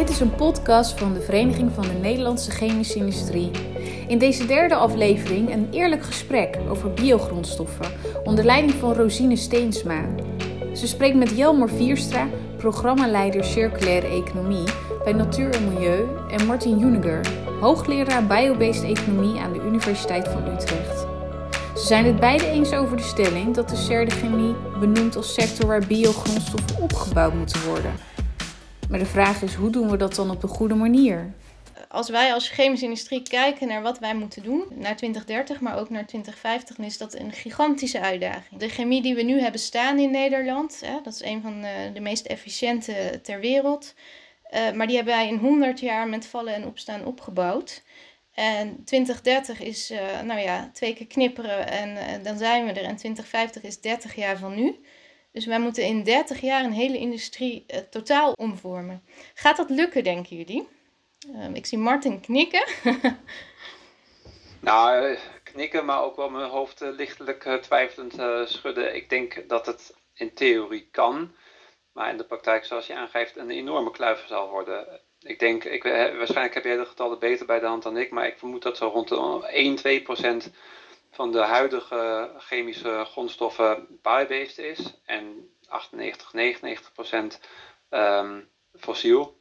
Dit is een podcast van de Vereniging van de Nederlandse Chemische Industrie. In deze derde aflevering een eerlijk gesprek over biogrondstoffen onder leiding van Rosine Steensma. Ze spreekt met Jelmar Vierstra, programmaleider Circulaire Economie bij Natuur en Milieu, en Martin Juniger, hoogleraar Biobased Economie aan de Universiteit van Utrecht. Ze zijn het beide eens over de stelling dat de chemie benoemt als sector waar biogrondstoffen opgebouwd moeten worden. Maar de vraag is, hoe doen we dat dan op de goede manier? Als wij als chemische industrie kijken naar wat wij moeten doen, naar 2030, maar ook naar 2050, dan is dat een gigantische uitdaging. De chemie die we nu hebben staan in Nederland, hè, dat is een van de, de meest efficiënte ter wereld. Uh, maar die hebben wij in 100 jaar met vallen en opstaan opgebouwd. En 2030 is, uh, nou ja, twee keer knipperen en dan zijn we er. En 2050 is 30 jaar van nu. Dus wij moeten in 30 jaar een hele industrie uh, totaal omvormen. Gaat dat lukken, denken jullie? Ehm, ik zie Martin knikken. nou, knikken, maar ook wel mijn hoofd lichtelijk twijfelend schudden. Ik denk dat het in theorie kan. Maar in de praktijk, zoals je aangeeft, een enorme kluif zal worden ik denk, ik, waarschijnlijk heb jij de getallen beter bij de hand dan ik, maar ik vermoed dat zo rond de 1, 2 procent van de huidige chemische grondstoffen biobased is en 98, 99 procent um, fossiel.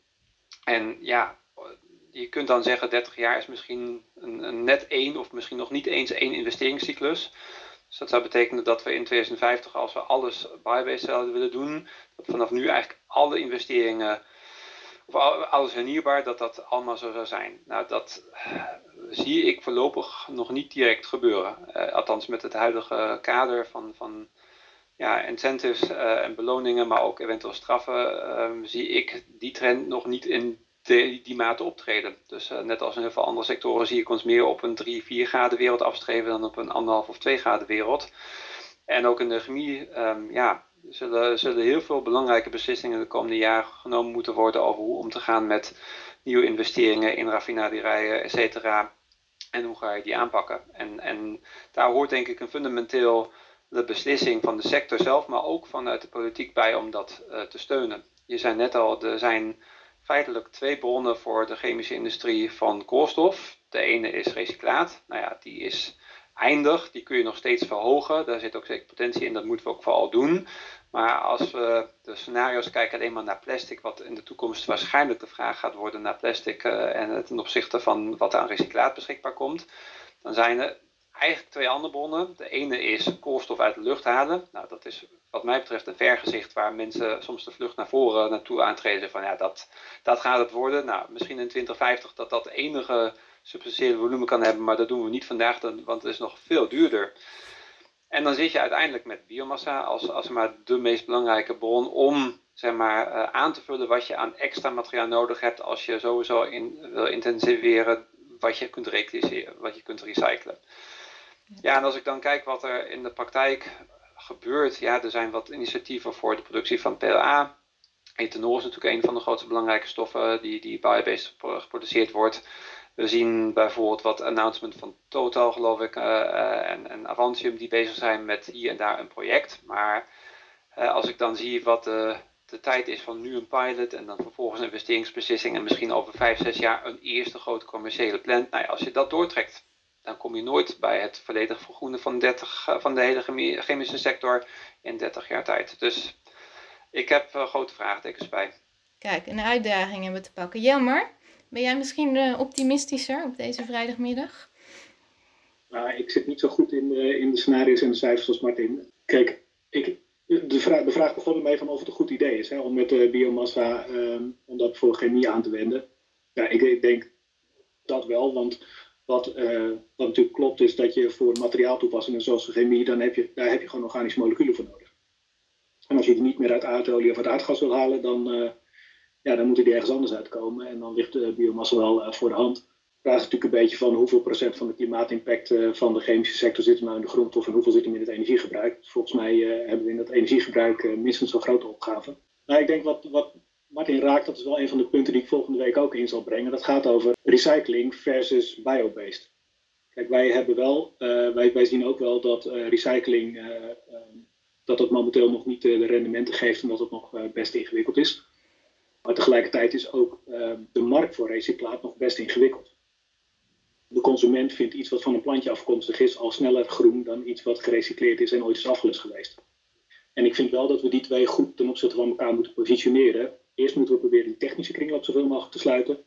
En ja, je kunt dan zeggen 30 jaar is misschien een, net één of misschien nog niet eens één investeringscyclus. Dus dat zou betekenen dat we in 2050, als we alles biobased zouden willen doen, dat vanaf nu eigenlijk alle investeringen of alles hernieuwbaar, dat dat allemaal zo zou zijn. Nou, dat zie ik voorlopig nog niet direct gebeuren. Uh, althans, met het huidige kader van, van ja, incentives uh, en beloningen, maar ook eventueel straffen, ehm, zie ik die trend nog niet in de, die mate optreden. Dus net als in heel veel andere sectoren zie ik ons meer op een 3, 4 graden wereld afstreven dan op een 1,5 of 2 graden wereld. En ook in de chemie, um, ja, zullen, zullen heel veel belangrijke beslissingen de komende jaren genomen moeten worden over hoe om te gaan met nieuwe investeringen in raffinaderijen, et cetera. En hoe ga je die aanpakken? En, en daar hoort denk ik een fundamenteel de beslissing van de sector zelf, maar ook vanuit de politiek bij om dat uh, te steunen. Je zei net al, er zijn feitelijk twee bronnen voor de chemische industrie van koolstof. De ene is recyclaat. Nou ja, die is eindig. Die kun je nog steeds verhogen. Daar zit ook zeker potentie in. Dat moeten we ook vooral doen. Maar als we de scenario's kijken alleen maar naar plastic, wat in de toekomst waarschijnlijk de vraag gaat worden naar plastic uh, en ten opzichte van wat aan recyclaat beschikbaar komt, dan zijn er eigenlijk twee andere bronnen. De ene is koolstof uit de lucht halen. Nou, dat is wat mij betreft een vergezicht waar mensen soms de vlucht naar voren naartoe aantreden van ja, dat, dat gaat het worden. Nou, misschien in 2050 dat dat enige substantiële volume kan hebben, maar dat doen we niet vandaag, want het is nog veel duurder. En dan zit je uiteindelijk met biomassa als, als maar de meest belangrijke bron om zeg maar, uh, aan te vullen wat je aan extra materiaal nodig hebt als je sowieso in, wil intensiveren wat je kunt rectificeren, wat je kunt recyclen. Ja, en als ik dan kijk wat er in de praktijk gebeurt, ja, er zijn wat initiatieven voor de productie van PLA. Ethanol is natuurlijk een van de grootste belangrijke stoffen die, die biobased geproduceerd wordt. We zien bijvoorbeeld wat announcement van Total, geloof ik, uh, en, en, Avantium die bezig zijn met hier en daar een project. Maar uh, als ik dan zie wat de, de, tijd is van nu een pilot en dan vervolgens een investeringsbeslissing en misschien over vijf, zes jaar een eerste grote commerciële plant. Nou ja, als je dat doortrekt, dan kom je nooit bij het volledig vergroenen van, 30, uh, van de hele chemische sector in 30 jaar tijd. Dus ik heb grote vraagtekens bij. Kijk, een uitdaging hebben te pakken. Jammer. Ben jij misschien uh, optimistischer op deze vrijdagmiddag? Nou, ik zit niet zo goed in de, in de scenario's en de cijfers als Martin. Kijk, ik, de, vraag, de vraag begon ermee van of het een goed idee is hè, om met de biomassa um, om dat voor chemie aan te wenden. Ja, ik, denk dat wel, want wat, uh, wat natuurlijk klopt is dat je voor materiaaltoepassingen zoals chemie, dan heb je, daar heb je gewoon organische moleculen voor nodig. En als je die niet meer uit aardolie of uit aardgas wil halen, dan, uh, ja, dan moeten die ergens anders uitkomen. En dan ligt de biomassa wel uh, voor de hand. De vraag natuurlijk een beetje van hoeveel procent van de klimaatimpact uh, van de chemische sector zit er nou in de grondstof en hoeveel zit er in het energiegebruik. Dus volgens mij uh, hebben we in dat energiegebruik minstens zo'n grote opgave. Nou, ik denk wat, wat Martin raakt, dat is wel een van de punten die ik volgende week ook in zal brengen. Dat gaat over recycling versus biobased. Kijk, wij hebben wel, wij, wij zien ook wel dat recycling dat dat momenteel nog niet de rendementen geeft en dat het nog best ingewikkeld is. Maar tegelijkertijd is ook ehm, de markt voor recyclaat nog best ingewikkeld. De consument vindt iets wat van een plantje afkomstig is al sneller groen dan iets wat gerecycleerd is en ooit is afgelust geweest. En ik vind wel dat we die twee goed ten opzichte van elkaar moeten positioneren. Eerst moeten we proberen die technische kringloop zoveel mogelijk te sluiten.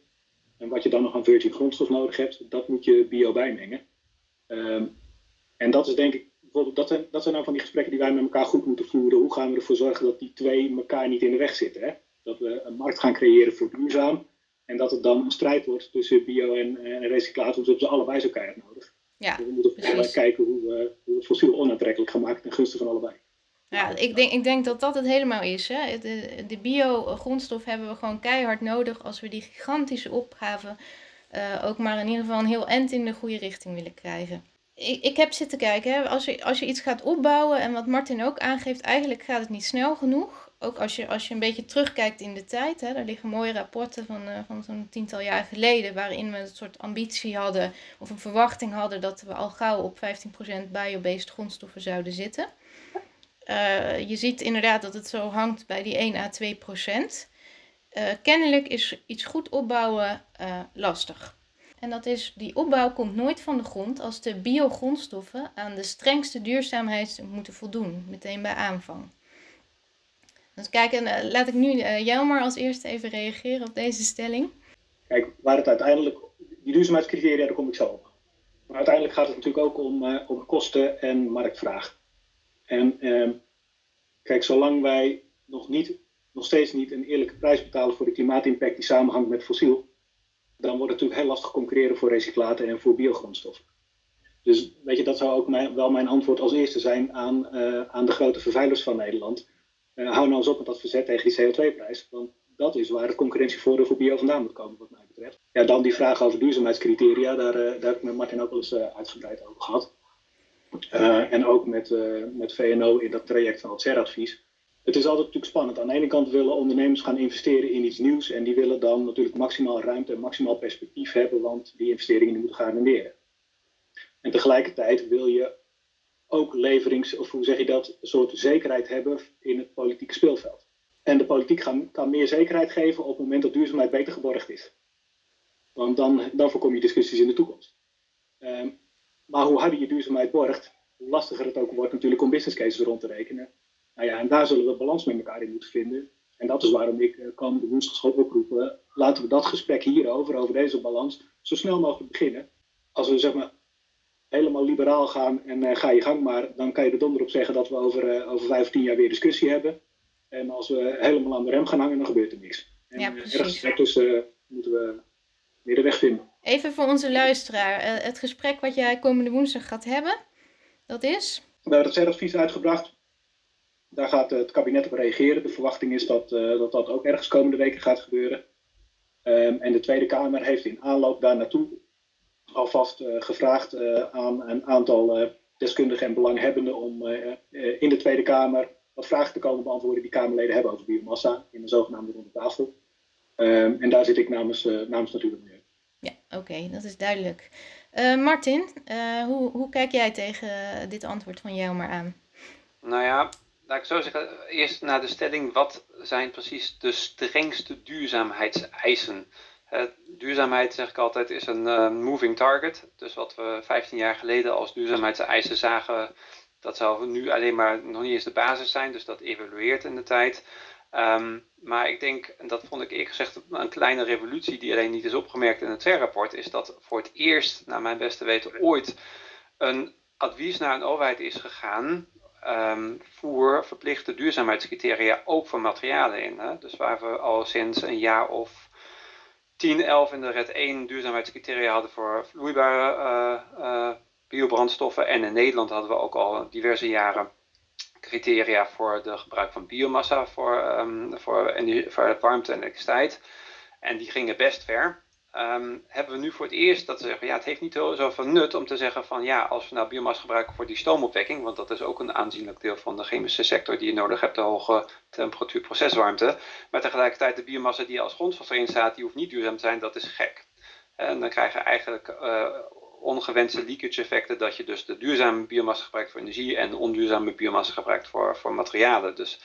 En wat je dan nog aan virgin grondstof nodig hebt, dat moet je bio bijmengen. Ehm, en dat is denk ik, bijvoorbeeld, dat zijn, dat zijn nou van die gesprekken die wij met elkaar goed moeten voeren. Hoe gaan we ervoor zorgen dat die twee elkaar niet in de weg zitten? Hè? Dat we een markt gaan creëren voor duurzaam. En dat het dan een strijd wordt tussen bio en, en recyclaat, want we hebben ze allebei zo keihard nodig. Ja, we moeten kijken hoe we, hoe we fossiel onaantrekkelijk gaan maken ten gunste van allebei. Ja, ik denk, ik denk dat dat het helemaal is. Hè. De, de bio-grondstof hebben we gewoon keihard nodig als we die gigantische opgave uh, ook maar in ieder geval een heel eind in de goede richting willen krijgen. Ik, ik heb zitten kijken, hè. Als, je, als je iets gaat opbouwen en wat Martin ook aangeeft, eigenlijk gaat het niet snel genoeg. Ook als je, als je een beetje terugkijkt in de tijd, hè, daar liggen mooie rapporten van, uh, van zo'n tiental jaar geleden, waarin we een soort ambitie hadden of een verwachting hadden dat we al gauw op 15% biobased grondstoffen zouden zitten. Uh, je ziet inderdaad dat het zo hangt bij die 1 à 2 procent. Uh, kennelijk is iets goed opbouwen lastig. En dat is, die opbouw komt nooit van de grond als de biogrondstoffen aan de strengste duurzaamheid moeten voldoen, meteen bij aanvang. Dus kijk, en, laat ik nu jou maar als eerste even reageren op deze stelling. Kijk, waar het uiteindelijk, die duurzaamheidscriteria, daar kom ik zo op. Maar uiteindelijk gaat het natuurlijk ook om, om kosten en marktvraag. En eh, kijk, zolang wij nog, niet, nog steeds niet een eerlijke prijs betalen voor de klimaatimpact die samenhangt met fossiel, dan wordt het natuurlijk heel lastig concurreren voor recyclaten en voor biogrondstoffen. Dus weet je, dat zou ook mijn, wel mijn antwoord als eerste zijn aan, uh, aan de grote vervuilers van Nederland. Uh, hou nou eens op met dat verzet tegen die CO2-prijs. Want dat is waar het concurrentievoordeel voor bio vandaan moet komen, wat mij betreft. Ja, dan die vraag over duurzaamheidscriteria, daar, uh, daar heb ik met Martin ook wel eens uitgebreid over gehad. En ook met, met VNO in dat traject van het CER-advies. Het is altijd natuurlijk spannend. Aan de ene kant willen ondernemers gaan investeren in iets nieuws. En die willen dan natuurlijk maximaal ruimte en maximaal perspectief hebben, want die investeringen moeten garanderen. En tegelijkertijd wil je ook leverings, of hoe zeg je dat, een soort zekerheid hebben in het politieke speelveld. En de politiek kan, meer zekerheid geven op het moment dat duurzaamheid beter geborgd is. Want dan, dan voorkom je discussies in de toekomst. Um, maar hoe harder je duurzaamheid borgt, hoe lastiger het ook wordt natuurlijk om business cases rond te rekenen. Nou ja, en daar zullen we balans met elkaar in moeten vinden. En dat is waarom ik uh, kan woensdag oproepen. Laten we dat gesprek hierover, over deze balans, zo snel mogelijk beginnen. Als we zeg maar helemaal liberaal gaan en uh, ga je gang maar, dan kan je er donder op zeggen dat we over, uh, over vijf of tien jaar weer discussie hebben. En als we helemaal aan de rem gaan hangen, dan gebeurt er niks. En ja, ergens ertussen moeten we weer de weg vinden. Even voor onze luisteraar. Eh, het gesprek wat jij komende woensdag gaat hebben, dat is? We hebben het CER-advies uitgebracht. Daar gaat het kabinet op reageren. De verwachting is dat uh, dat, dat ook ergens komende weken gaat gebeuren. Um, en de Tweede Kamer heeft in aanloop daar naartoe alvast uh, gevraagd uh, aan een aantal deskundigen en belanghebbenden om in de Tweede Kamer wat vragen te komen beantwoorden die Kamerleden hebben over biomassa in de zogenaamde ronde tafel. Um, en daar zit ik namens, namens natuurlijk mee. Ja, oké, dat is duidelijk. Uh, Martin, uh, hoe, hoe kijk jij tegen dit antwoord van jou maar aan? Nou ja, laat ik zo zeggen, eerst naar de stelling, wat zijn precies de strengste duurzaamheidseisen? Duurzaamheid, zeg ik altijd, is een moving target. Dus wat we 15 jaar geleden als duurzaamheidseisen zagen, dat zou nu alleen maar nog niet eens de basis zijn, dus dat evolueert in de tijd. Um, maar ik denk, en dat vond ik eerlijk gezegd een kleine revolutie die alleen niet is opgemerkt in het CER-rapport, is dat voor het eerst, naar mijn beste weten, ooit een advies naar een overheid is gegaan um, voor verplichte duurzaamheidscriteria ook voor materialen in. Hè? Dus waar we al sinds een jaar of 10, 11 in de RED 1 duurzaamheidscriteria hadden voor vloeibare uh, uh, biobrandstoffen. En in Nederland hadden we ook al diverse jaren criteria voor de gebruik van biomassa voor, um, voor, voor warmte en elektriciteit. En die gingen best ver. Um, hebben we nu voor het eerst dat we zeggen, ja, het heeft niet zoveel nut om te zeggen van ja, als we nou biomassa gebruiken voor die stoomopwekking, want dat is ook een aanzienlijk deel van de chemische sector die je nodig hebt, de hoge temperatuur proceswarmte. Maar tegelijkertijd de biomassa die als grondstof erin staat, die hoeft niet duurzaam te zijn, dat is gek. En dan krijg je eigenlijk uh, ongewenste leakage effecten, dat je dus de duurzame biomassa gebruikt voor energie en onduurzame biomassa gebruikt voor, voor materialen. Dus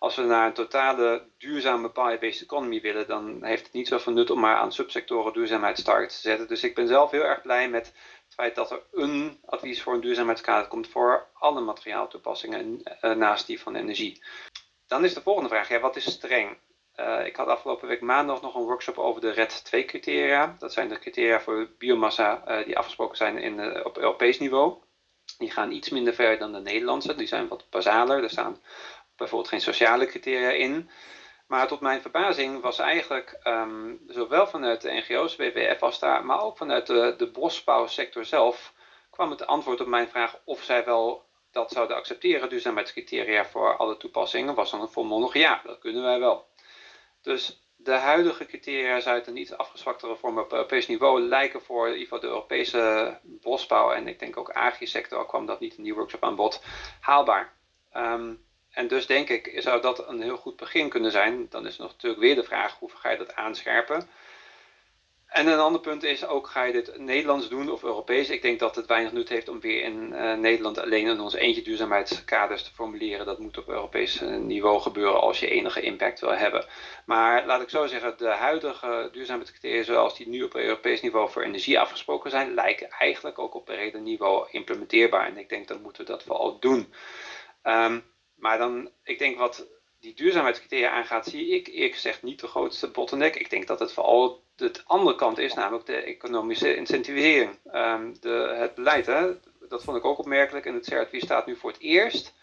als we naar een totale duurzame bio-based economy willen, dan heeft het niet zoveel nut om maar aan subsectoren duurzaamheidstargets te zetten. Dus ik ben zelf heel erg blij met het feit dat er een advies voor een duurzaamheidskader komt voor alle materiaaltoepassingen uh, naast die van energie. Dan is de volgende vraag, ja, wat is streng? Uh, ik had afgelopen week maandag nog een workshop over de RED 2 criteria. Dat zijn de criteria voor biomassa uh, die afgesproken zijn in, op Europees niveau. Die gaan iets minder ver dan de Nederlandse. Die zijn wat basaler. Er staan bijvoorbeeld geen sociale criteria in. Maar tot mijn verbazing was eigenlijk um, zowel vanuit de NGO's, WWF als daar, maar ook vanuit de, de bosbouwsector zelf, kwam het antwoord op mijn vraag of zij wel dat zouden accepteren, duurzaamheidscriteria voor alle toepassingen, was dan een volmondig ja, dat kunnen wij wel. Dus de huidige criteria uit een iets afgezwaktere vorm op Europees niveau lijken voor in ieder geval de Europese bosbouw en ik denk ook agri-sector, al kwam dat niet in die workshop aan bod, haalbaar. Um, en dus denk ik, zou dat een heel goed begin kunnen zijn. Dan is nog natuurlijk weer de vraag, hoe ga je dat aanscherpen? En een ander punt is ook, ga je dit Nederlands doen of Europees? Ik denk dat het weinig nut heeft om weer in uh, Nederland alleen in ons eentje duurzaamheidskaders te formuleren. Dat moet op Europees eh, niveau gebeuren als je enige impact wil hebben. Maar laat ik zo zeggen, de huidige duurzaamheidscriteria zoals die nu op Europees niveau voor energie afgesproken zijn, lijken eigenlijk ook op breder niveau implementeerbaar. En ik denk dat moeten we dat vooral doen. Um, maar dan, ik denk wat die duurzaamheidscriteria aangaat, zie ik eerlijk gezegd niet de grootste bottleneck. Ik denk dat het vooral de andere kant is, namelijk de economische incentivering. Um, de, het beleid, hè, dat vond ik ook opmerkelijk. En het CRTW staat nu voor het eerst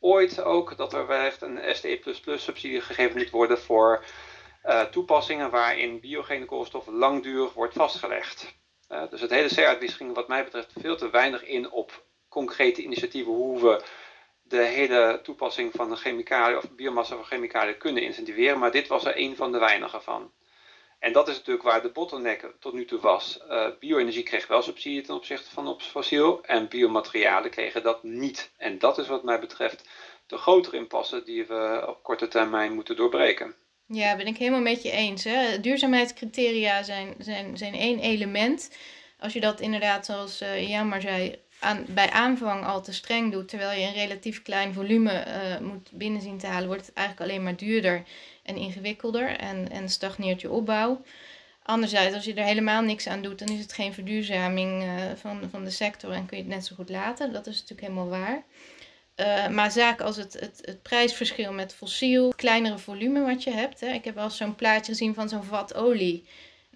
ooit ook dat er wellicht een STE subsidie gegeven moet worden voor uh, toepassingen waarin biogene koolstof langdurig wordt vastgelegd. Uh, dus het hele CRTW ging wat mij betreft veel te weinig in op concrete initiatieven hoe we de hele toepassing van de chemicaliën of biomassa van chemicaliën kunnen incentiveren, maar dit was er een van de weinigen van. En dat is natuurlijk waar de bottleneck tot nu toe was. Uh, bio-energie kreeg wel subsidie ten opzichte van fossiel en biomaterialen kregen dat niet. En dat is wat mij betreft de grotere impasse die we op korte termijn moeten doorbreken. Ja, ben ik helemaal met je eens. Hè? Duurzaamheidscriteria zijn, zijn, zijn één element. Als je dat inderdaad, zoals uh, Jan maar zei, bij aanvang al te streng doet, terwijl je een relatief klein volume uh, moet binnenzien te halen, wordt het eigenlijk alleen maar duurder en ingewikkelder en, en stagneert je opbouw. Anderzijds, als je er helemaal niks aan doet, dan is het geen verduurzaming uh, van, van de sector en kun je het net zo goed laten. Dat is natuurlijk helemaal waar. Uh, maar zaken als het, het, het prijsverschil met fossiel, het kleinere volume wat je hebt. Hè. Ik heb wel zo'n plaatje gezien van zo'n vat olie.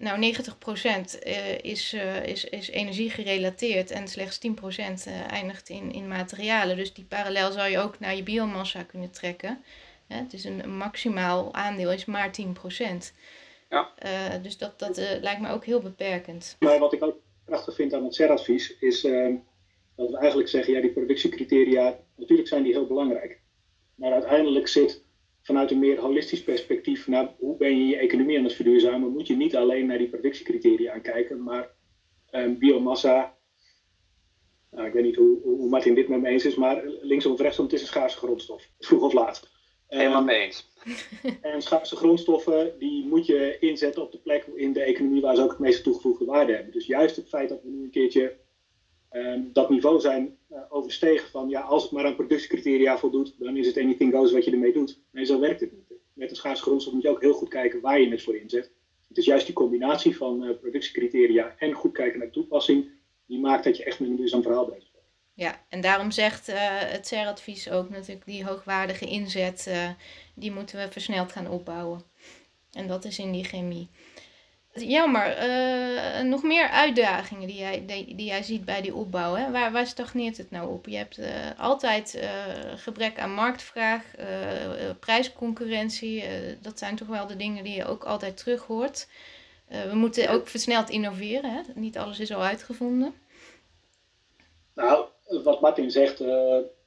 Nou, 90% uh, is, uh, is, is energie gerelateerd en slechts 10% uh, eindigt in, in materialen. Dus die parallel zou je ook naar je biomassa kunnen trekken. Hè? Dus een, een maximaal aandeel is maar 10%. Ja. Uh, dus dat, dat uh, lijkt me ook heel beperkend. Maar wat ik ook prachtig vind aan het CER-advies is uh, dat we eigenlijk zeggen, ja, die productiecriteria, natuurlijk zijn die heel belangrijk. Maar uiteindelijk zit vanuit een meer holistisch perspectief naar hoe ben je je economie aan het verduurzamen, moet je niet alleen naar die productiecriteria kijken, maar um, biomassa. Nou, ik weet niet hoe, hoe Martin dit met me eens is, maar linksom of rechtsom, het is een schaarse grondstof. Vroeg of laat. Helemaal mee eens. En schaarse grondstoffen, die moet je inzetten op de plek in de economie waar ze ook het meeste toegevoegde waarde hebben. Dus juist het feit dat we nu een keertje um, dat niveau zijn uh, overstegen van ja, als het maar aan productiecriteria voldoet, dan is het anything goes wat je ermee doet. Nee, zo werkt het niet. Met een schaarse grondstof moet je ook heel goed kijken waar je het voor inzet. Het is juist die combinatie van uh, productiecriteria en goed kijken naar toepassing, die maakt dat je echt met een duurzaam verhaal bent. Ja, en daarom zegt uh, het CER-advies ook natuurlijk die hoogwaardige inzet, die moeten we versneld gaan opbouwen. En dat is in die chemie. Jammer, uh, nog meer uitdagingen die jij, die, die, jij ziet bij die opbouw. Hè? Waar, waar stagneert het nou op? Je hebt uh, altijd uh, gebrek aan marktvraag, prijsconcurrentie. dat zijn toch wel de dingen die je ook altijd terug hoort. we moeten ook versneld innoveren. Hè? Niet alles is al uitgevonden. Nou, wat Martin zegt,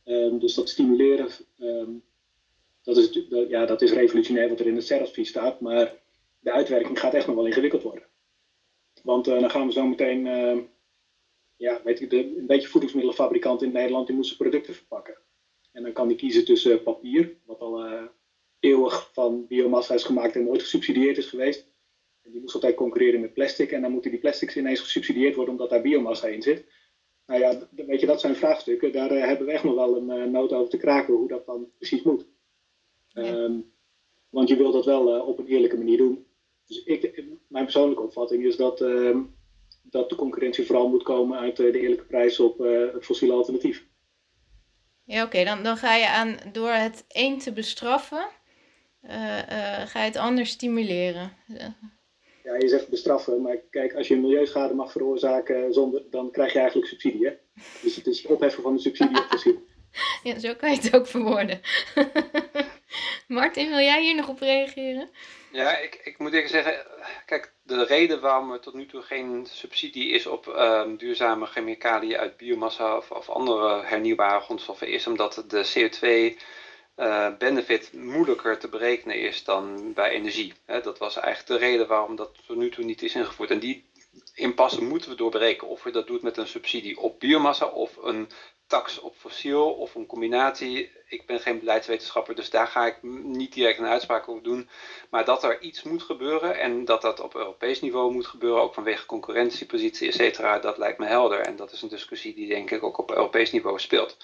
um, dus dat stimuleren, um, dat, is, ja, dat is revolutionair wat er in het CER-advies staat. Maar de uitwerking gaat echt nog wel ingewikkeld worden. Want uh, dan gaan we zo meteen, uh, ja, weet je, de, een beetje voedingsmiddelenfabrikant in Nederland, die moesten producten verpakken. En dan kan die kiezen tussen papier, wat al uh, eeuwig van biomassa is gemaakt en nooit gesubsidieerd is geweest. En die moest altijd concurreren met plastic en dan moeten die plastics ineens gesubsidieerd worden omdat daar biomassa in zit. Nou ja, weet je, dat zijn vraagstukken. Daar hebben we echt nog wel een nood over te kraken hoe dat dan precies moet. Ehm, want je wil dat wel op een eerlijke manier doen. Dus ik, mijn persoonlijke opvatting is dat, ehm, dat de concurrentie vooral moet komen uit de eerlijke prijs op het fossiele alternatief. Ja, oké, dan, dan ga je aan door het een te bestraffen, ga je het ander stimuleren. Ja, je zegt bestraffen, maar kijk, als je een milieuschade mag veroorzaken, zonder, dan krijg je eigenlijk subsidie. Hè? Dus het is opheffen van de subsidie op fossiel. Ja, zo kan je het ook verwoorden. Martin, wil jij hier nog op reageren? Ja, ik, ik moet even zeggen, kijk, de reden waarom er tot nu toe geen subsidie is op um, duurzame chemicaliën uit biomassa of, of andere hernieuwbare grondstoffen is omdat de CO2 uh, benefit moeilijker te berekenen is dan bij energie. dat was eigenlijk de reden waarom dat tot nu toe niet is ingevoerd. En die impasse moeten we doorbreken. Of je dat doet met een subsidie op biomassa of een tax op fossiel of een combinatie. Ik ben geen beleidswetenschapper, dus daar ga ik niet direct een uitspraak over doen. Maar dat er iets moet gebeuren en dat dat op Europees niveau moet gebeuren, ook vanwege concurrentiepositie, et cetera, dat lijkt me helder. En dat is een discussie die denk ik ook op Europees niveau speelt.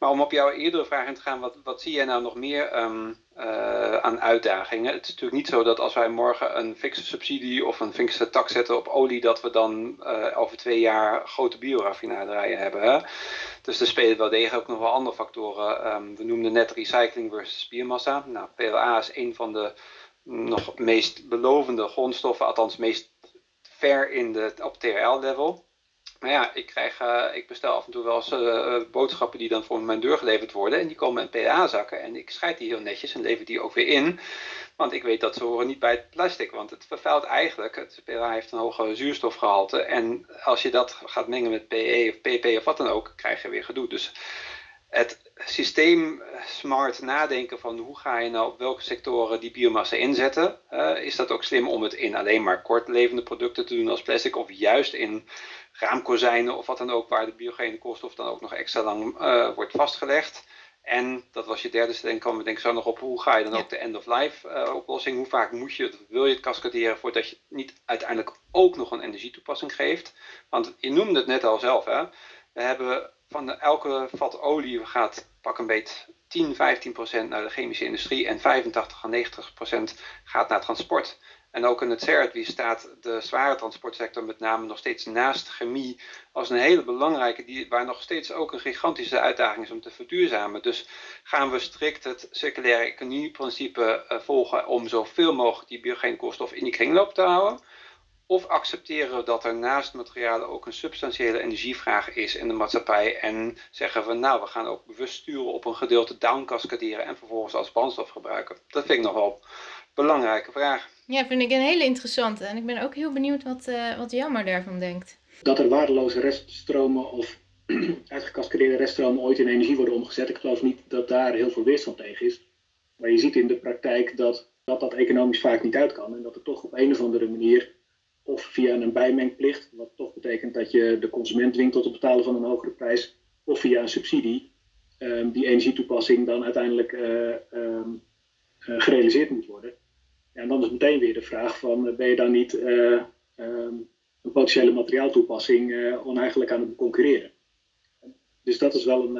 Maar om op jouw eerdere vraag in te gaan, wat, wat zie jij nou nog meer um, uh, aan uitdagingen? Het is natuurlijk niet zo dat als wij morgen een fikse subsidie of een fikse tax zetten op olie, dat we dan uh, over twee jaar grote bioraffinaderijen hebben. Dus er spelen wel degelijk ook nog wel andere factoren. Um, we noemden net recycling versus biomassa. Nou, PLA is een van de nog meest belovende grondstoffen, althans meest ver in de, op TRL-level. Maar ja, ik, krijg, uh, ik bestel af en toe wel eens uh, boodschappen die dan voor mijn deur geleverd worden. En die komen in PA-zakken. En ik scheid die heel netjes en lever die ook weer in. Want ik weet dat ze horen niet bij het plastic. Want het vervuilt eigenlijk. Het PA heeft een hoge zuurstofgehalte. En als je dat gaat mengen met PE of PP of wat dan ook, krijg je weer gedoe. Dus het systeem smart nadenken van hoe ga je nou op welke sectoren die biomassa inzetten. Uh, is dat ook slim om het in alleen maar kortlevende producten te doen als plastic of juist in raamkozijnen of wat dan ook, waar de biogene koolstof dan ook nog extra lang uh, wordt vastgelegd. En dat was je derde stelling, kwam we denk ik zo nog op, hoe ga je dan ook de end-of-life uh, oplossing, hoe vaak moet je het, wil je het cascaderen voordat je niet uiteindelijk ook nog een energietoepassing geeft. Want je noemde het net al zelf, hè? we hebben van elke vat olie gaat pak een beet 10, 15 procent naar de chemische industrie en 85 à 90 procent gaat naar transport. En ook in het CERT staat de zware transportsector met name nog steeds naast chemie als een hele belangrijke, die, waar nog steeds ook een gigantische uitdaging is om te verduurzamen. Dus gaan we strikt het circulaire economieprincipe uh, volgen om zoveel mogelijk die biogene koolstof in die kringloop te houden? Of accepteren we dat er naast materialen ook een substantiële energievraag is in de maatschappij en zeggen we nou, we gaan ook bewust sturen op een gedeelte downcascaderen en vervolgens als brandstof gebruiken? Dat vind ik nog wel een belangrijke vraag. Ja, vind ik een hele interessante. En ik ben ook heel benieuwd wat, uh, wat Jammer daarvan denkt. Dat er waardeloze reststromen of uitgecascadeerde reststromen ooit in energie worden omgezet. Ik geloof niet dat daar heel veel weerstand tegen is. Maar je ziet in de praktijk dat dat, dat economisch vaak niet uit kan. En dat er toch op een of andere manier, of via een bijmengplicht, wat toch betekent dat je de consument dwingt tot het betalen van een hogere prijs, of via een subsidie, um, die energietoepassing dan uiteindelijk uh, um, uh, gerealiseerd moet worden. Ja, en dan is meteen weer de vraag van, eh, ben je dan niet um, een potentiële materiaaltoepassing oneigenlijk aan het concurreren? Dus dat is wel een,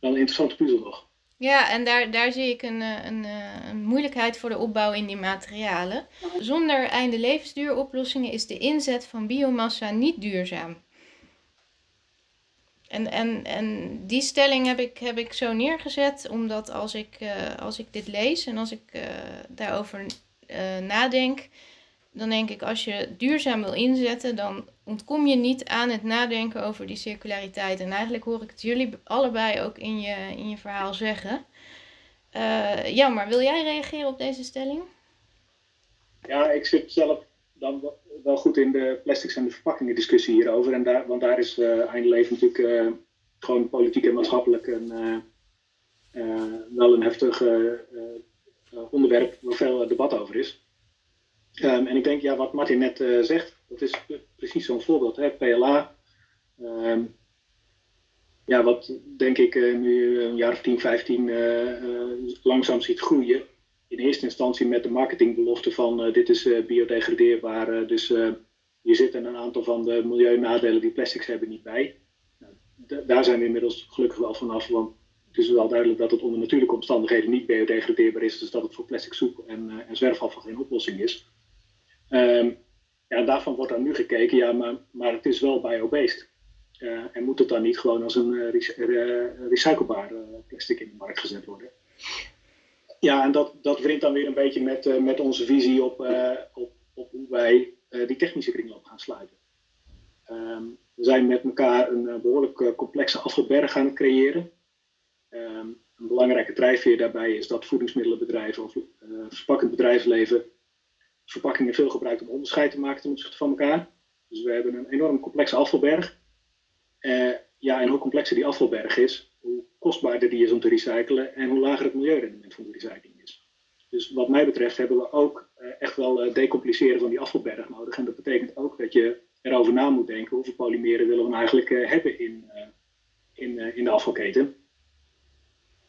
wel een interessante puzzel nog. Ja, en daar, daar zie ik een, een, een moeilijkheid voor de opbouw in die materialen. Zonder einde levensduuroplossingen is de inzet van biomassa niet duurzaam. En, en, en die stelling heb ik, heb ik zo neergezet, omdat als ik, uh, als ik dit lees en als ik daarover nadenk, dan denk ik als je duurzaam wil inzetten, dan ontkom je niet aan het nadenken over die circulariteit. En eigenlijk hoor ik het jullie allebei ook in je, in je verhaal zeggen. ja, maar wil jij reageren op deze stelling? Ja, ik zit zelf dan wel goed in de plastics en de verpakkingen discussie hierover. En daar, want daar is uh, eindeleven natuurlijk uh, gewoon politiek en maatschappelijk een, uh, wel een heftig onderwerp waar veel debat over is. Um, en ik denk, ja, wat Martin net zegt, dat is precies zo'n voorbeeld. PLA, um, ja, wat denk ik nu een jaar of 10, 15 langzaam ziet groeien in eerste instantie met de marketingbelofte van dit is biodegradeerbaar. Dus hier zitten een aantal van de milieunadelen die plastics hebben niet bij. Nou, daar zijn we inmiddels gelukkig wel vanaf, want Het is wel duidelijk dat het onder natuurlijke omstandigheden niet biodegradeerbaar is, dus dat het voor plastic soep en, uh, zwerfafval geen oplossing is. Um, ja, daarvan wordt dan nu gekeken, ja, maar, maar het is wel biobased. Uh, en moet het dan niet gewoon als een uh, recyclebaar plastic in de markt gezet worden? Ja, en dat, dat wringt dan weer een beetje met, met onze visie op, op, op hoe wij die technische kringloop gaan sluiten. Um, we zijn met elkaar een behoorlijk complexe afvalberg aan het creëren. Um, een belangrijke drijfveer daarbij is dat voedingsmiddelenbedrijven of uh, verpakkend bedrijfsleven verpakkingen veel gebruikt om onderscheid te maken ten van elkaar. Dus we hebben een enorm complexe afvalberg. Uh, ja, en hoe complexer die afvalberg is, hoe kostbaarder die is om te recyclen en hoe lager het milieurendement van de recycling is. Dus wat mij betreft hebben we ook uh, echt wel uh, decompliceren van die afvalberg nodig. En dat betekent ook dat je erover na moet denken hoeveel polymeren willen we nou eigenlijk hebben in, in, in de afvalketen.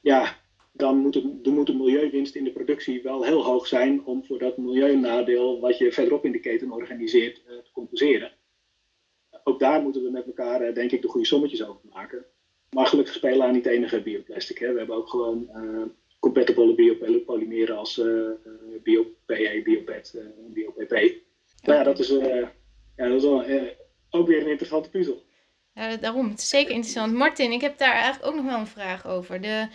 Ja, dan moet, het, dan moet de milieuwinst in de productie wel heel hoog zijn om voor dat milieunadeel wat je verderop in de keten organiseert uh, te compenseren. Ook daar moeten we met elkaar, uh, denk ik, de goede sommetjes over maken. Maar gelukkig spelen aan niet enige bioplastic. Hè. We hebben ook gewoon uh, compatible biopolymeren als bio-PE, biopet en bio-PP. Maar ja, dat is, ja, dat is wel, ook weer een interessante puzzel. Ja, daarom, het is zeker interessant. Martin, ik heb daar eigenlijk ook nog wel een vraag over. De,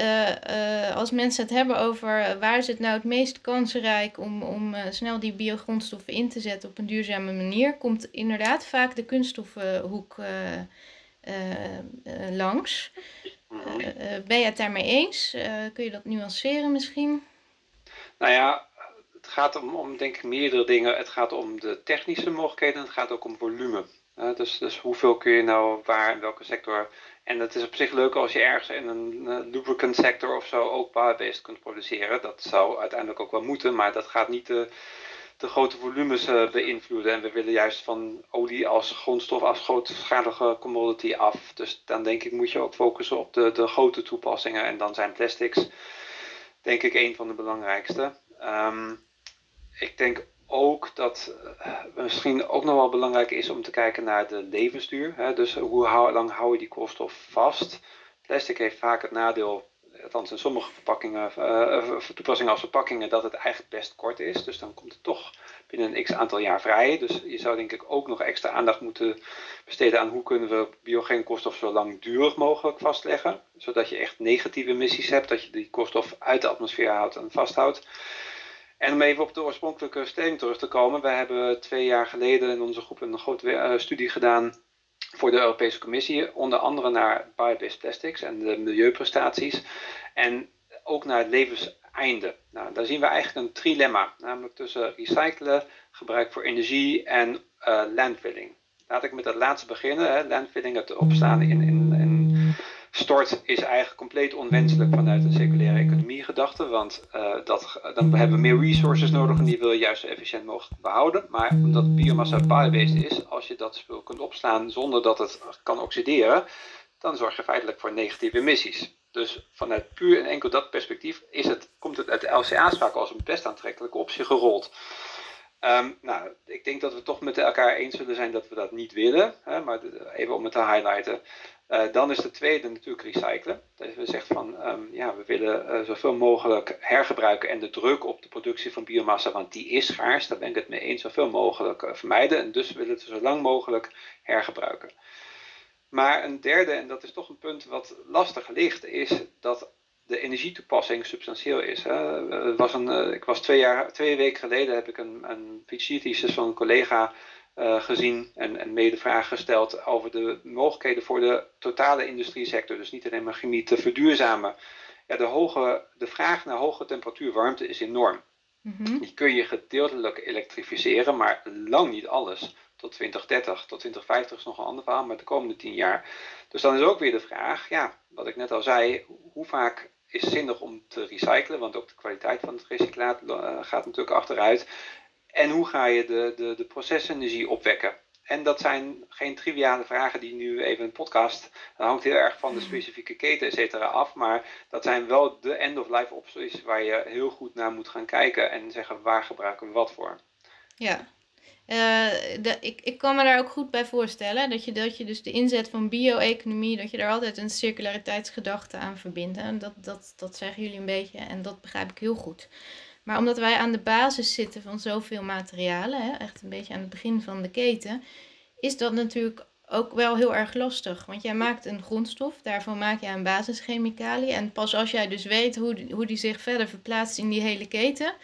uh, uh, als mensen het hebben over waar is het nou het meest kansrijk om, om uh, snel die biogrondstoffen in te zetten op een duurzame manier, komt inderdaad vaak de kunststoffenhoek langs. ben je het daarmee eens? kun je dat nuanceren misschien? Nou ja, het gaat om, om denk ik meerdere dingen. Het gaat om de technische mogelijkheden en het gaat ook om volume. dus, dus hoeveel kun je nou waar in welke sector en het is op zich leuk als je ergens in een uh, lubricant sector of zo ook biobased kunt produceren. Dat zou uiteindelijk ook wel moeten, maar dat gaat niet de, de grote volumes uh, beïnvloeden. En we willen juist van olie als grondstof, als grootschalige commodity af. Dus dan denk ik moet je ook focussen op de, de grote toepassingen. En dan zijn plastics denk ik een van de belangrijkste. Um, ik denk ook dat uh, misschien ook nog wel belangrijk is om te kijken naar de levensduur. Hè? Dus hoe lang hou je die koolstof vast? Plastic heeft vaak het nadeel, althans in sommige verpakkingen, uh, toepassingen als verpakkingen, dat het eigenlijk best kort is. Dus dan komt het toch binnen een x aantal jaar vrij. Dus je zou denk ik ook nog extra aandacht moeten besteden aan hoe kunnen we biogene koolstof zo langdurig mogelijk vastleggen. Zodat je echt negatieve emissies hebt, dat je die koolstof uit de atmosfeer houdt en vasthoudt. En om even op de oorspronkelijke stelling terug te komen. We hebben twee jaar geleden in onze groep een grote uh, studie gedaan voor de Europese Commissie. Onder andere naar biobased plastics en de milieuprestaties. En ook naar het levenseinde. Nou, daar zien we eigenlijk een trilemma. Namelijk tussen recyclen, gebruik voor energie en uh, landfilling. Laat ik met het laatste beginnen. Hè. Landfilling, het opslaan in, in, in stort is eigenlijk compleet onwenselijk vanuit een circulaire gedachte. Want uh, dat, dan hebben we meer resources nodig en die wil je juist zo efficiënt mogelijk behouden. Maar omdat biomassa biobased is, als je dat spul kunt opslaan zonder dat het kan oxideren, dan zorg je feitelijk voor negatieve emissies. Dus vanuit puur en enkel dat perspectief is het, komt het uit de LCA's vaak als een best aantrekkelijke optie gerold. Um, nou, ik denk dat we toch met elkaar eens zullen zijn dat we dat niet willen. Hè, maar even om het te highlighten. Uh, dan is de tweede natuurlijk recyclen. Dat we zeggen van um, ja, we willen uh, zoveel mogelijk hergebruiken en de druk op de productie van biomassa, want die is schaars, daar ben ik het mee eens, zoveel mogelijk uh, vermijden. En dus willen we het zo lang mogelijk hergebruiken. Maar een derde, en dat is toch een punt wat lastig ligt, is dat de energietoepassing substantieel is. Hè. Was een, ik was twee, jaar, twee weken geleden heb ik een, een van een collega uh, gezien en, en mede vragen gesteld over de mogelijkheden voor de totale industriesector, dus niet alleen maar chemie, te verduurzamen. Ja, de, hoge, de vraag naar hoge temperatuur warmte is enorm. Mm -hmm. Die kun je gedeeltelijk elektrificeren, maar lang niet alles. Tot 2030, tot 2050 is nog een ander verhaal, maar de komende 10 jaar. Dus dan is ook weer de vraag, ja, wat ik net al zei, hoe vaak is zinnig om te recyclen, want ook de kwaliteit van het recyclaat uh, gaat natuurlijk achteruit. En hoe ga je de, de, de procesenergie opwekken? En dat zijn geen triviale vragen die nu even een podcast. Dat hangt heel erg van de specifieke keten, et cetera, af. Maar dat zijn wel de end-of-life opties waar je heel goed naar moet gaan kijken en zeggen waar gebruiken we wat voor. Ja, Uh, de, ik, ik kan me daar ook goed bij voorstellen dat je, dat je dus de inzet van bio-economie, dat je daar altijd een circulariteitsgedachte aan verbindt. En dat, dat, dat zeggen jullie een beetje en dat begrijp ik heel goed. Maar omdat wij aan de basis zitten van zoveel materialen, hè, echt een beetje aan het begin van de keten, is dat natuurlijk ook wel heel erg lastig. Want jij maakt een grondstof, daarvan maak je een basischemicaliën. En pas als jij dus weet hoe die, hoe die zich verder verplaatst in die hele keten,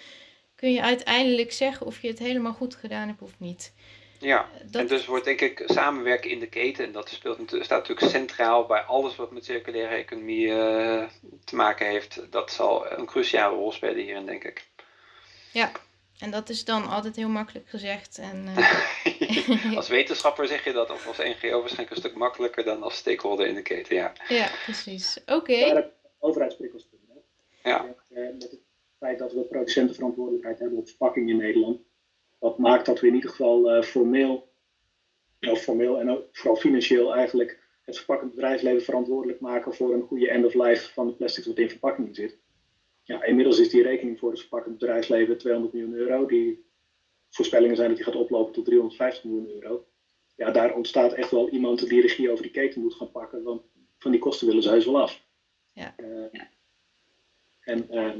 kun je uiteindelijk zeggen of je het helemaal goed gedaan hebt of niet. Ja, dat... en dus wordt denk ik samenwerken in de keten, en dat speelt, staat natuurlijk centraal bij alles wat met circulaire economie uh, te maken heeft. Dat zal een cruciale rol spelen hierin, denk ik. Ja, en dat is dan altijd heel makkelijk gezegd. En, uh... als wetenschapper zeg je dat, of als NGO waarschijnlijk een stuk makkelijker dan als stakeholder in de keten, ja. Ja, precies. Oké. Okay. Overheidsprikkels. Ja. Eh, met het feit dat we producentenverantwoordelijkheid hebben op verpakking in Nederland. Dat maakt dat we in ieder geval uh, formeel, of formeel en ook vooral financieel eigenlijk het verpakkend bedrijfsleven verantwoordelijk maken voor een goede end of life van de plastics wat in verpakkingen zit. Ja, inmiddels is die rekening voor het verpakkend bedrijfsleven 200 miljoen euro. Die voorspellingen zijn dat die gaat oplopen tot 350 miljoen euro. Ja, daar ontstaat echt wel iemand die regie over die keten moet gaan pakken, want van die kosten willen ze heus wel af. Ja. Uh, en, uh,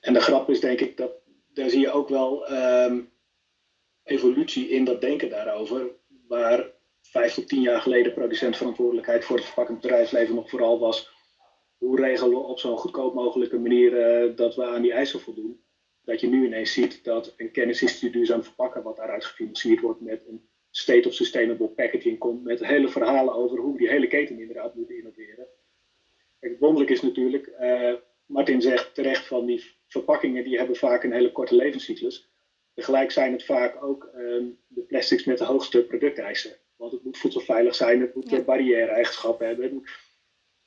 en de grap is denk ik dat daar zie je ook wel um, evolutie in dat denken daarover. Waar vijf tot tien jaar geleden producentverantwoordelijkheid voor het verpakkend bedrijfsleven nog vooral was hoe regelen we op zo'n goedkoop mogelijke manier uh, dat we aan die eisen voldoen. Dat je nu ineens ziet dat een kennisinstituut duurzaam verpakken, wat daaruit gefinancierd wordt met een state of sustainable packaging, komt met hele verhalen over hoe we die hele keten inderdaad moeten innoveren. Kijk, het wonderlijk is natuurlijk, uh, Martin zegt terecht van die verpakkingen die hebben vaak een hele korte levenscyclus. Tegelijk zijn het vaak ook um, de plastics met de hoogste producteisen. Want het moet voedselveilig zijn, het moet ja. barrière-eigenschappen hebben.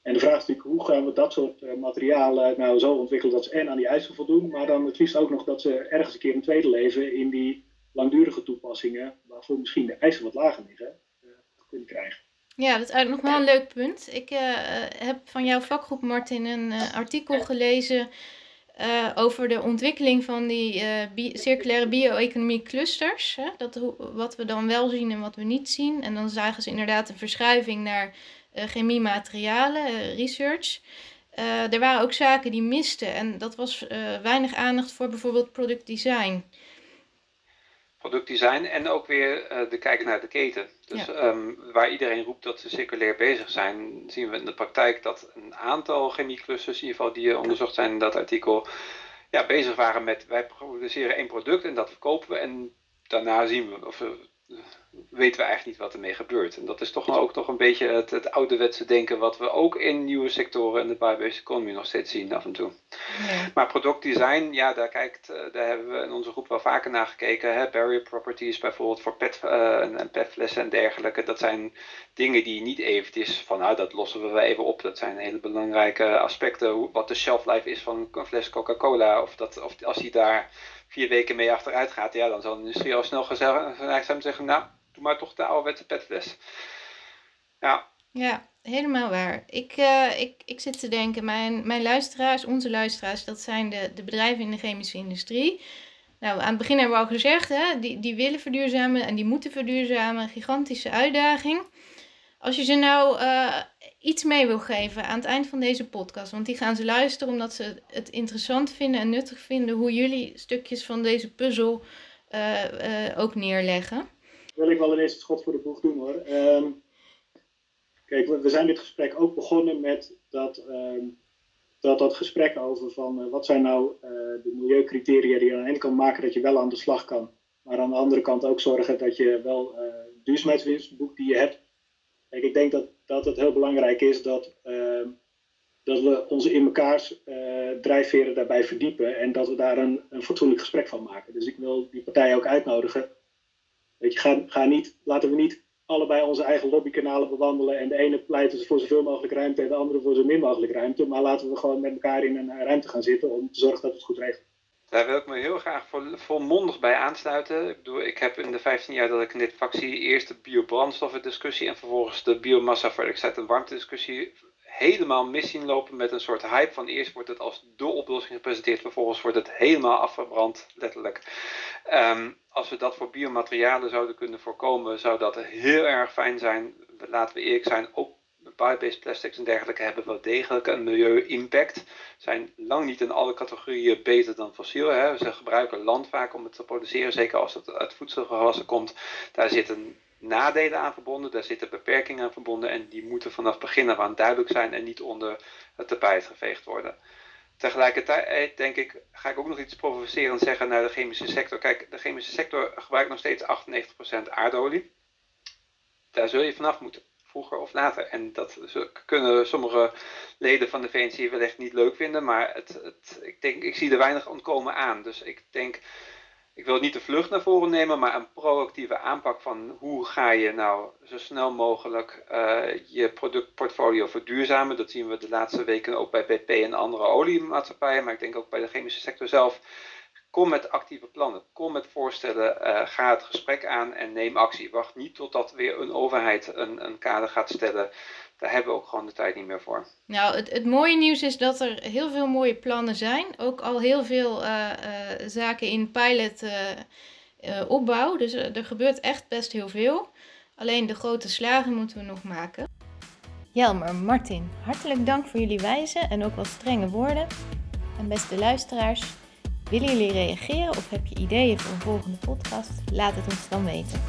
En de vraag is natuurlijk, hoe gaan we dat soort uh, materialen nou zo ontwikkelen dat ze en aan die eisen voldoen, maar dan het liefst ook nog dat ze ergens een keer een tweede leven in die langdurige toepassingen, waarvoor misschien de eisen wat lager liggen, uh, kunnen krijgen. Ja, dat is eigenlijk nog wel een leuk punt. Ik uh, heb van jouw vakgroep, Martin, een artikel gelezen over de ontwikkeling van die bi circulaire bio-economie clusters. Hè? Dat, wat we dan wel zien en wat we niet zien. En dan zagen ze inderdaad een verschuiving naar chemie, materialen, uh, research. Uh, er waren ook zaken die misten en dat was weinig aandacht voor bijvoorbeeld productdesign. Productdesign en ook weer de kijk naar de keten. Dus ja. um, waar iedereen roept dat ze circulair bezig zijn, zien we in de praktijk dat een aantal chemieclusters, in ieder geval die onderzocht zijn in dat artikel, ja, bezig waren met wij produceren één product en dat verkopen we en daarna zien we of we weten we eigenlijk niet wat ermee gebeurt. En dat is toch ook toch een beetje het, het ouderwetse denken wat we ook in nieuwe sectoren in de bio-based economy nog steeds zien af en toe. Ja. Maar productdesign, ja, daar, kijkt, eh, daar hebben we in onze groep wel vaker naar gekeken. Hè? Barrier properties bijvoorbeeld voor pet, uh, en petflessen en dergelijke. Dat zijn dingen die niet eventjes van nou dat lossen we wel even op. Dat zijn hele belangrijke aspecten. Wat de shelf life is van een fles Coca-Cola. Of, dat, of als die daar vier weken mee achteruit gaat, ja, dan zal de industrie al snel zijn zeggen, nou, doe maar toch de ouderwetse petfles. Ja. Ja, helemaal waar. Ik, uh, ik, ik zit te denken, mijn, mijn luisteraars, onze luisteraars, dat zijn de, de bedrijven in de chemische industrie. Nou, aan het begin hebben we al gezegd, hè, die, die willen verduurzamen en die moeten verduurzamen. Gigantische uitdaging. Als je ze nou uh, iets mee wil geven aan het eind van deze podcast, want die gaan ze luisteren omdat ze het interessant vinden en nuttig vinden hoe jullie stukjes van deze puzzel uh, uh, ook neerleggen. Wil ik wel ineens het schot voor de boeg doen hoor. Um, kijk, we, zijn dit gesprek ook begonnen met dat, um, dat, dat gesprek over van wat zijn nou de milieucriteria die aan de ene kant maken dat je wel aan de slag kan, maar aan de andere kant ook zorgen dat je wel duurzaamheidswinst boekt die je hebt Ik denk dat, dat het heel belangrijk is dat, uh, dat we onze in mekaars uh, drijfveren daarbij verdiepen en dat we daar een, een fatsoenlijk gesprek van maken. Dus ik wil die partijen ook uitnodigen. Weet je, ga, ga niet, laten we niet allebei onze eigen lobbykanalen bewandelen en de ene pleit voor zoveel mogelijk ruimte en de andere voor zo min mogelijk ruimte. Maar laten we gewoon met elkaar in een ruimte gaan zitten om te zorgen dat het goed regelen. Daar wil ik me heel graag volmondig bij aansluiten. Ik, bedoel, ik heb in de 15 jaar dat ik in dit vak zie eerst de biobrandstoffen discussie en vervolgens de biomassa elektriciteit en warmte discussie helemaal mis zien lopen met een soort hype van eerst wordt het als de oplossing gepresenteerd, vervolgens wordt het helemaal afgebrand, letterlijk. Ehm, als we dat voor biomaterialen zouden kunnen voorkomen, zou dat heel erg fijn zijn. Laten we eerlijk zijn, ook bio-based plastics en dergelijke hebben wel degelijk een milieu-impact. Zijn lang niet in alle categorieën beter dan fossiel. Hè. Ze gebruiken land vaak om het te produceren, zeker als het uit voedselgewassen komt. Daar zitten nadelen aan verbonden, daar zitten beperkingen aan verbonden en die moeten vanaf begin af aan duidelijk zijn en niet onder het tapijt geveegd worden. Tegelijkertijd denk ik, ga ik ook nog iets provocerend zeggen naar de chemische sector. Kijk, de chemische sector gebruikt nog steeds 98% aardolie. Daar zul je vanaf moeten vroeger of later. En dat kunnen sommige leden van de VNC wellicht niet leuk vinden, maar het, het, ik, denk, ik zie er weinig ontkomen aan. Dus ik denk, ik wil niet de vlucht naar voren nemen, maar een proactieve aanpak van hoe ga je nou zo snel mogelijk uh, je productportfolio verduurzamen. Dat zien we de laatste weken ook bij BP en andere oliemaatschappijen, maar ik denk ook bij de chemische sector zelf. Kom met actieve plannen, kom met voorstellen, uh, ga het gesprek aan en neem actie. Wacht niet totdat weer een overheid een, een kader gaat stellen. Daar hebben we ook gewoon de tijd niet meer voor. Nou, het, het mooie nieuws is dat er heel veel mooie plannen zijn. Ook al heel veel uh, uh, zaken in pilot opbouw. Dus er gebeurt echt best heel veel. Alleen de grote slagen moeten we nog maken. Jelmer, Martin, hartelijk dank voor jullie wijze en ook wel strenge woorden. En beste luisteraars, Willen jullie reageren of heb je ideeën voor een volgende podcast? Laat het ons dan weten.